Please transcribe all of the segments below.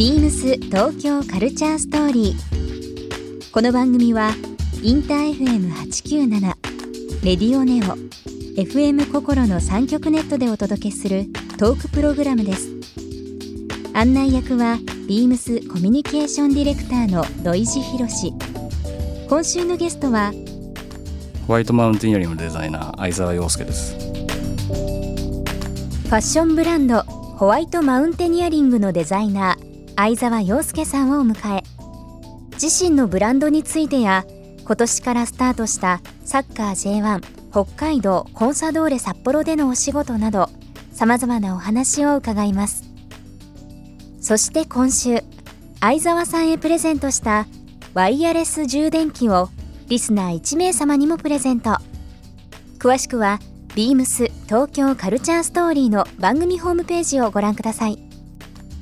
ビームス東京カルチャーストーリー。この番組はインター FM897 レディオネオ FM 心の三極ネットでお届けするトークプログラムです。案内役はビームスコミュニケーションディレクターの土井博志。今週のゲストはホワイトマウンテンイヤリングのデザイナー相沢洋介ですファッションブランドホワイトマウンテニアリングのデザイナー相沢洋介さんを迎え。自身のブランドについてや今年からスタートしたサッカー J1 北海道コンサドーレ札幌でのお仕事などさまざまなお話を伺います。そして今週相沢さんへプレゼントしたワイヤレス充電器をリスナー1名様にもプレゼント。詳しくはビームス東京カルチャーストーリーの番組ホームページをご覧ください。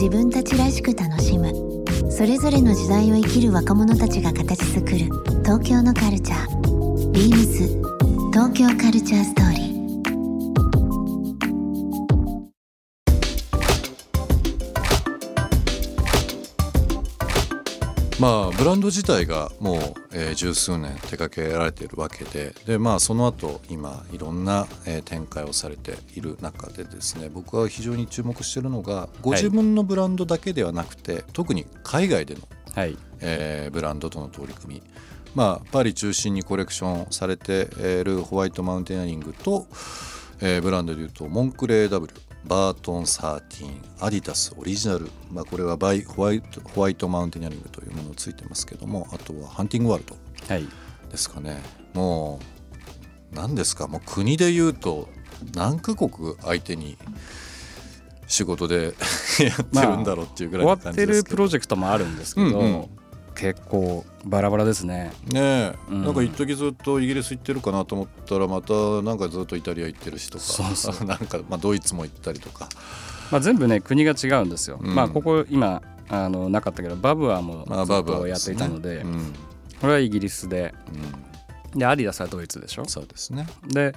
自分たちらしく楽しむ。それぞれの時代を生きる若者たちが形作る。東京のカルチャー。ビームス東京カルチャーストーリー。まあブランド自体がもう、えー十数年手掛けられているわけででまあその後今いろんな、えー展開をされている中でですね僕は非常に注目しているのがご自分のブランドだけではなくて、特に海外での、はい。えーブランドとの取り組み。まあパリ中心にコレクションされているホワイトマウンテナリングと、えーブランドでいうとモンクレー W バートン13アディダスオリジナル、まあ、これはバイホワイトホワイトマウンテナリングというものをついてますけどもあとはハンティングワールド。はい。ですかね。もう何ですか？もう国でいうと何カ国相手に仕事で やってるんだろうっていうぐらい感じですけど、るプロジェクトもあるんですけど、うんうん結構バラバラですね。ねえ、うん。なんか一時ずっとイギリス行ってるかなと思ったらまたなんかずっとイタリア行ってるしとか。そうそ なんか、まあ、ドイツも行ったりとか、まあ、全部ね国が違うんですよ、うん。まあここ今あのなかったけどバブアもまあ、ずっとやっていたのでこれはイギリスで。うん。でアディダスはドイツでしょ？そうですね。で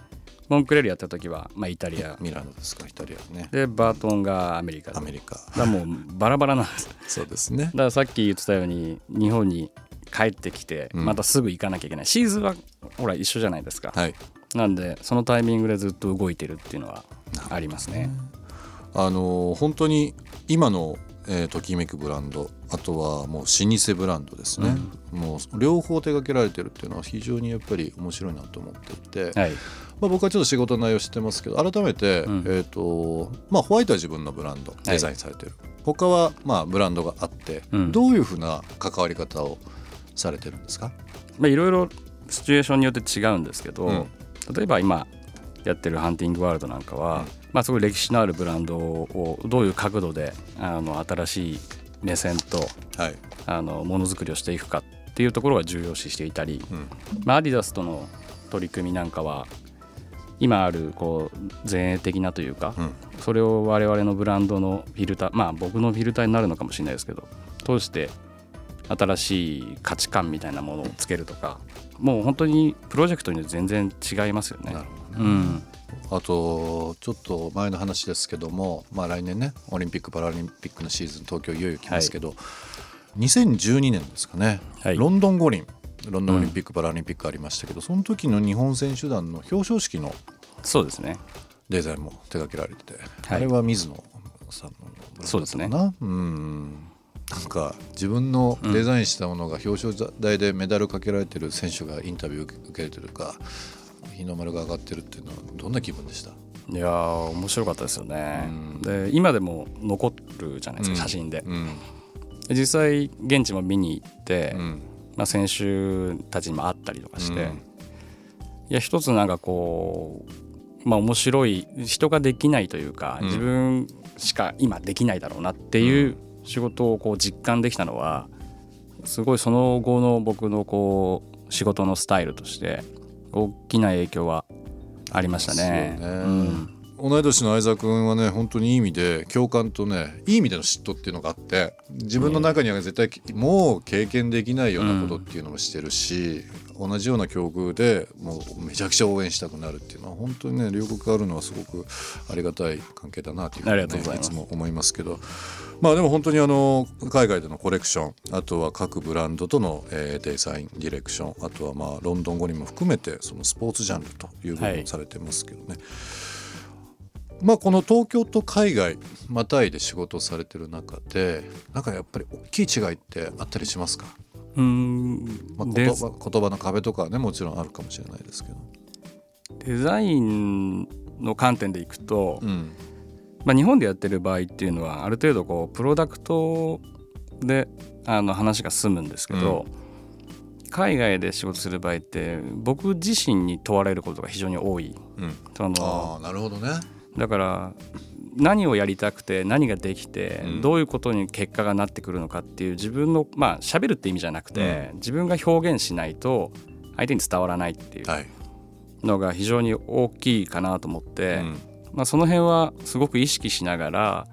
モンクレールやった時は、まあ、イタリアミラノですかイタリアね。でバートンがアメリカ。でアメリカ。だもうバラバラなんです。だそうですね。からさっき言ってたように日本に帰ってきてうん。またすぐ行かなきゃいけない、シーズンはほら一緒じゃないですか、はい。なんでそのタイミングでずっと動いてるっていうのはありますね。あの本当に今の、えーときめくブランドあとはもう老舗ブランドですね、もう両方手掛けられてるっていうのは非常にやっぱり面白いなと思っていて、はい。まあ、僕はちょっと仕事の内容知ってますけど改めて、うん。えーとまあ、ホワイトは自分のブランドデザインされてる、他はまあブランドがあって、うん。どういうふうな関わり方をされてるんですか、まあいろいろシチュエーションによって違うんですけど、うん。例えば今やってるハンティングワールドなんかは、うん。まあすごい歴史のあるブランドをどういう角度であの新しい目線とはい。あのものづくりをしていくかっていうところが重要視していたり、うん。まあ、アディダスとの取り組みなんかは今あるこう前衛的なというか、うん。それを我々のブランドのフィルターまあ僕のフィルターになるのかもしれないですけど通して新しい価値観みたいなものをつけるとかもう本当にプロジェクトによって全然違いますよね。なる。うん、あとちょっと前の話ですけども、まあ、来年ねオリンピック・パラリンピックのシーズン東京いよいよ来ますけど、2012年ですかね、はい。ロンドン五輪。ロンドンオリンピック・パラリンピックありましたけど、その時の日本選手団の表彰式のそうですね。デザインも手掛けられてて、はい。あれは水野さんのブランドだったかな？そうですね。うん。なんか自分のデザインしたものが表彰台でメダルかけられてる選手がインタビュー受けれてるか日の丸が上がってるっていうのはどんな気分でした？いやー面白かったですよね。うん。で今でも残るじゃないですか、うん写真で。うん。で実際現地も見に行って、うん。まあ、選手たちにも会ったりとかして、うん。いや一つなんかこうまあ面白い人ができないというか、うん。自分しか今できないだろうなっていう仕事をこう実感できたのはすごいその後の僕のこう仕事のスタイルとして大きな影響はありましたね。そうね。うん同い年の相沢君はね本当にいい意味で共感とねいい意味での嫉妬っていうのがあって自分の中には絶対もう経験できないようなことっていうのもしてるし、同じような境遇でもうめちゃくちゃ応援したくなるっていうのは本当にね両国があるのはすごくありがたい関係だなというふうにありがとうございつも思いますけどまあでも本当にあの海外でのコレクションあとは各ブランドとの、えーデザインディレクションあとはまあロンドン語にも含めてそのスポーツジャンルという部分をされてますけどね、まあこの東京と海外またいで仕事をされてる中でなんかやっぱり大きい違いってあったりしますか、うんまあ、で言葉言葉の壁とかはねもちろんあるかもしれないですけど。デザインの観点でいくと、うんまあ、日本でやってる場合っていうのはある程度こうプロダクトであの話が進むんですけど、海外で仕事する場合って僕自身に問われることが非常に多い。うん、そのああなるほどね。だから何をやりたくて何ができて、うんどういうことに結果がなってくるのかっていう自分のまあ喋るって意味じゃなくて、自分が表現しないと相手に伝わらないっていうはい。のが非常に大きいかなと思って、うんまあ、その辺はすごく意識しながら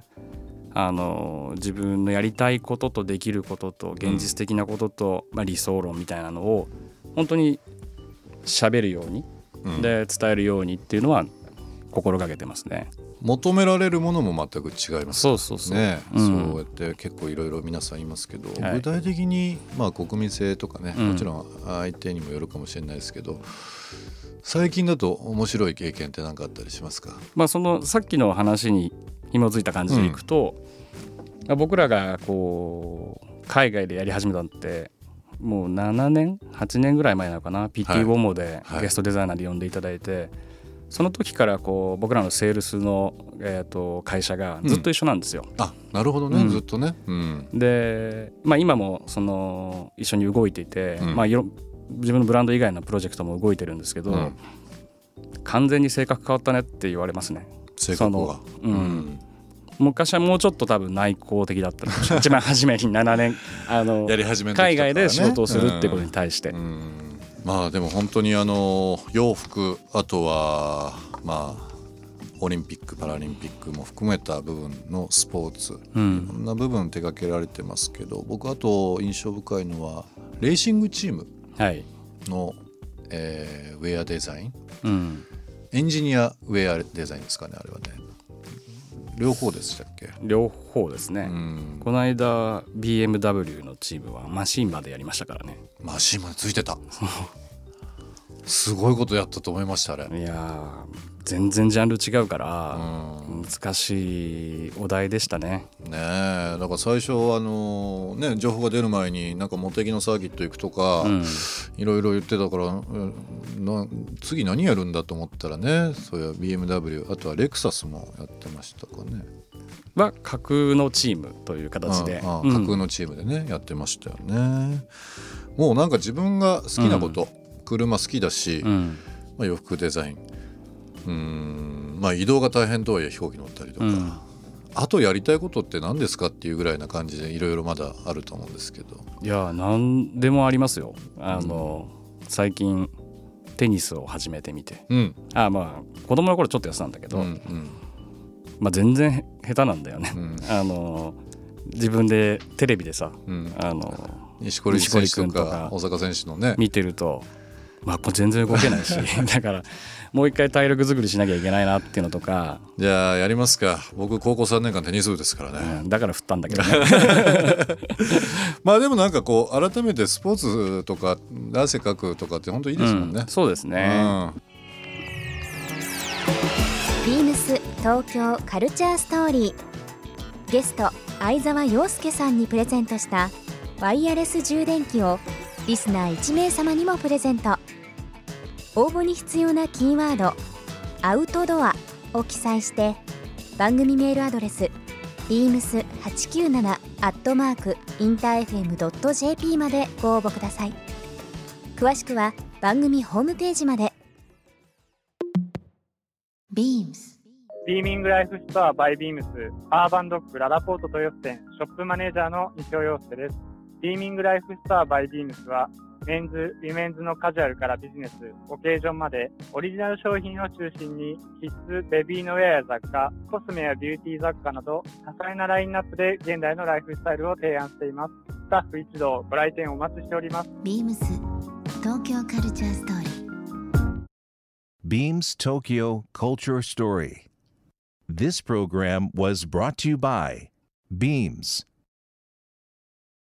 あの自分のやりたいこととできることと現実的なことと、まあ、理想論みたいなのを本当に喋るように、うん。で伝えるようにっていうのは心がけてますね。求められるものも全く違いますそうそうそう。ね、うん。そうやって結構いろいろ皆さん言いますけど、はい。具体的にまあ国民性とかね、うん。もちろん相手にもよるかもしれないですけど最近だと面白い経験って何かあったりしますか？まあ、そのさっきの話に紐づいた感じでいくと、まあ僕らがこう海外でやり始めたのってもう7年8年ぐらい前なのかな？PT ボモではい。ゲストデザイナーで呼んでいただいて、その時からこう僕らのセールスの、えー、と会社がずっと一緒なんですよ。あなるほどね、うん。ずっとね、うん、で、まあ、今もその一緒に動いていて、うん。まあ、いろ自分のブランド以外のプロジェクトも動いてるんですけど、うん。完全に性格変わったねって言われますね。性格が。うん。昔はもうちょっと多分内向的だった一番初めに7年 あのね。海外で仕事をするってことに対して、うん。まあでも本当にあの洋服あとはまあオリンピック・パラリンピックも含めた部分のスポーツ、ういろんんな部分手掛けられてますけど僕あと印象深いのはレーシングチームはい。の、えーウェアデザイン。うん、エンジニアウェアデザインですかねあれはね。両方でしたっけ、両方ですね、うん、この間 BMW のチームはマシンまでやりましたからね。マシンまでついてた。すごいことやったと思いましたあれ、いやー全然ジャンル違うかうら、ん。難しいお題でしたねねえ。だから最初あのね情報が出る前になんか茂木のサーキット行くとか、うん。いろいろ言ってたから、うんな次何やるんだと思ったらねそういう BMW あとはレクサスもやってましたかね。は架空のチームという形で、架空のチームでね、やってましたよね。もうなんか自分が好きなこと、車好きだし、うん。まあ、洋服デザイン。うんまあ移動が大変とはいえ飛行機乗ったりとか、うんあとやりたいことって何ですかっていうぐらいな感じでいろいろまだあると思うんですけど。いや何でもありますよ。あの、最近テニスを始めてみて。うん。あまあ子供の頃ちょっとやってたんだけど、うんうん。まあ、全然へ下手なんだよね。う。ん。あの自分でテレビでさうん。あの錦織選手とか大坂選手のね。見てると、まあ、これ全然動けないし だからもう一回体力作りしなきゃいけないなっていうのとか、じゃあやりますか。僕高校3年間テニス部ですからね、うんだから振ったんだけどね。まあでもなんかこう改めてスポーツとか汗かくとかって本当いいですもんね。うん、そうですね。うんビームス東京カルチャーストーリー。ゲスト相沢陽介さんにプレゼントしたワイヤレス充電器をリスナー1名様にもプレゼント。応募に必要なキーワード「アウトドア」を記載して番組メールアドレス beams897 アットマークインター FM.jp までご応募ください。詳しくは番組ホームページまで。Beams ビーミングライフストアバイビームス、アーバンドックららぽーと豊洲店、ショップマネージャーの西尾陽介です。ビーミングライフストアバイビームスは、メンズ、ウィメンズのカジュアルからビジネス、オケージョンまで、オリジナル商品を中心に、キッズ、ベビーのウェアや雑貨、コスメやビューティー雑貨など、多彩なラインナップで現代のライフスタイルを提案しています。スタッフ一同、ご来店お待ちしております。ビームス東京カルチャーストーリー Beams Tokyo Culture Story. This program was brought to you by Beams.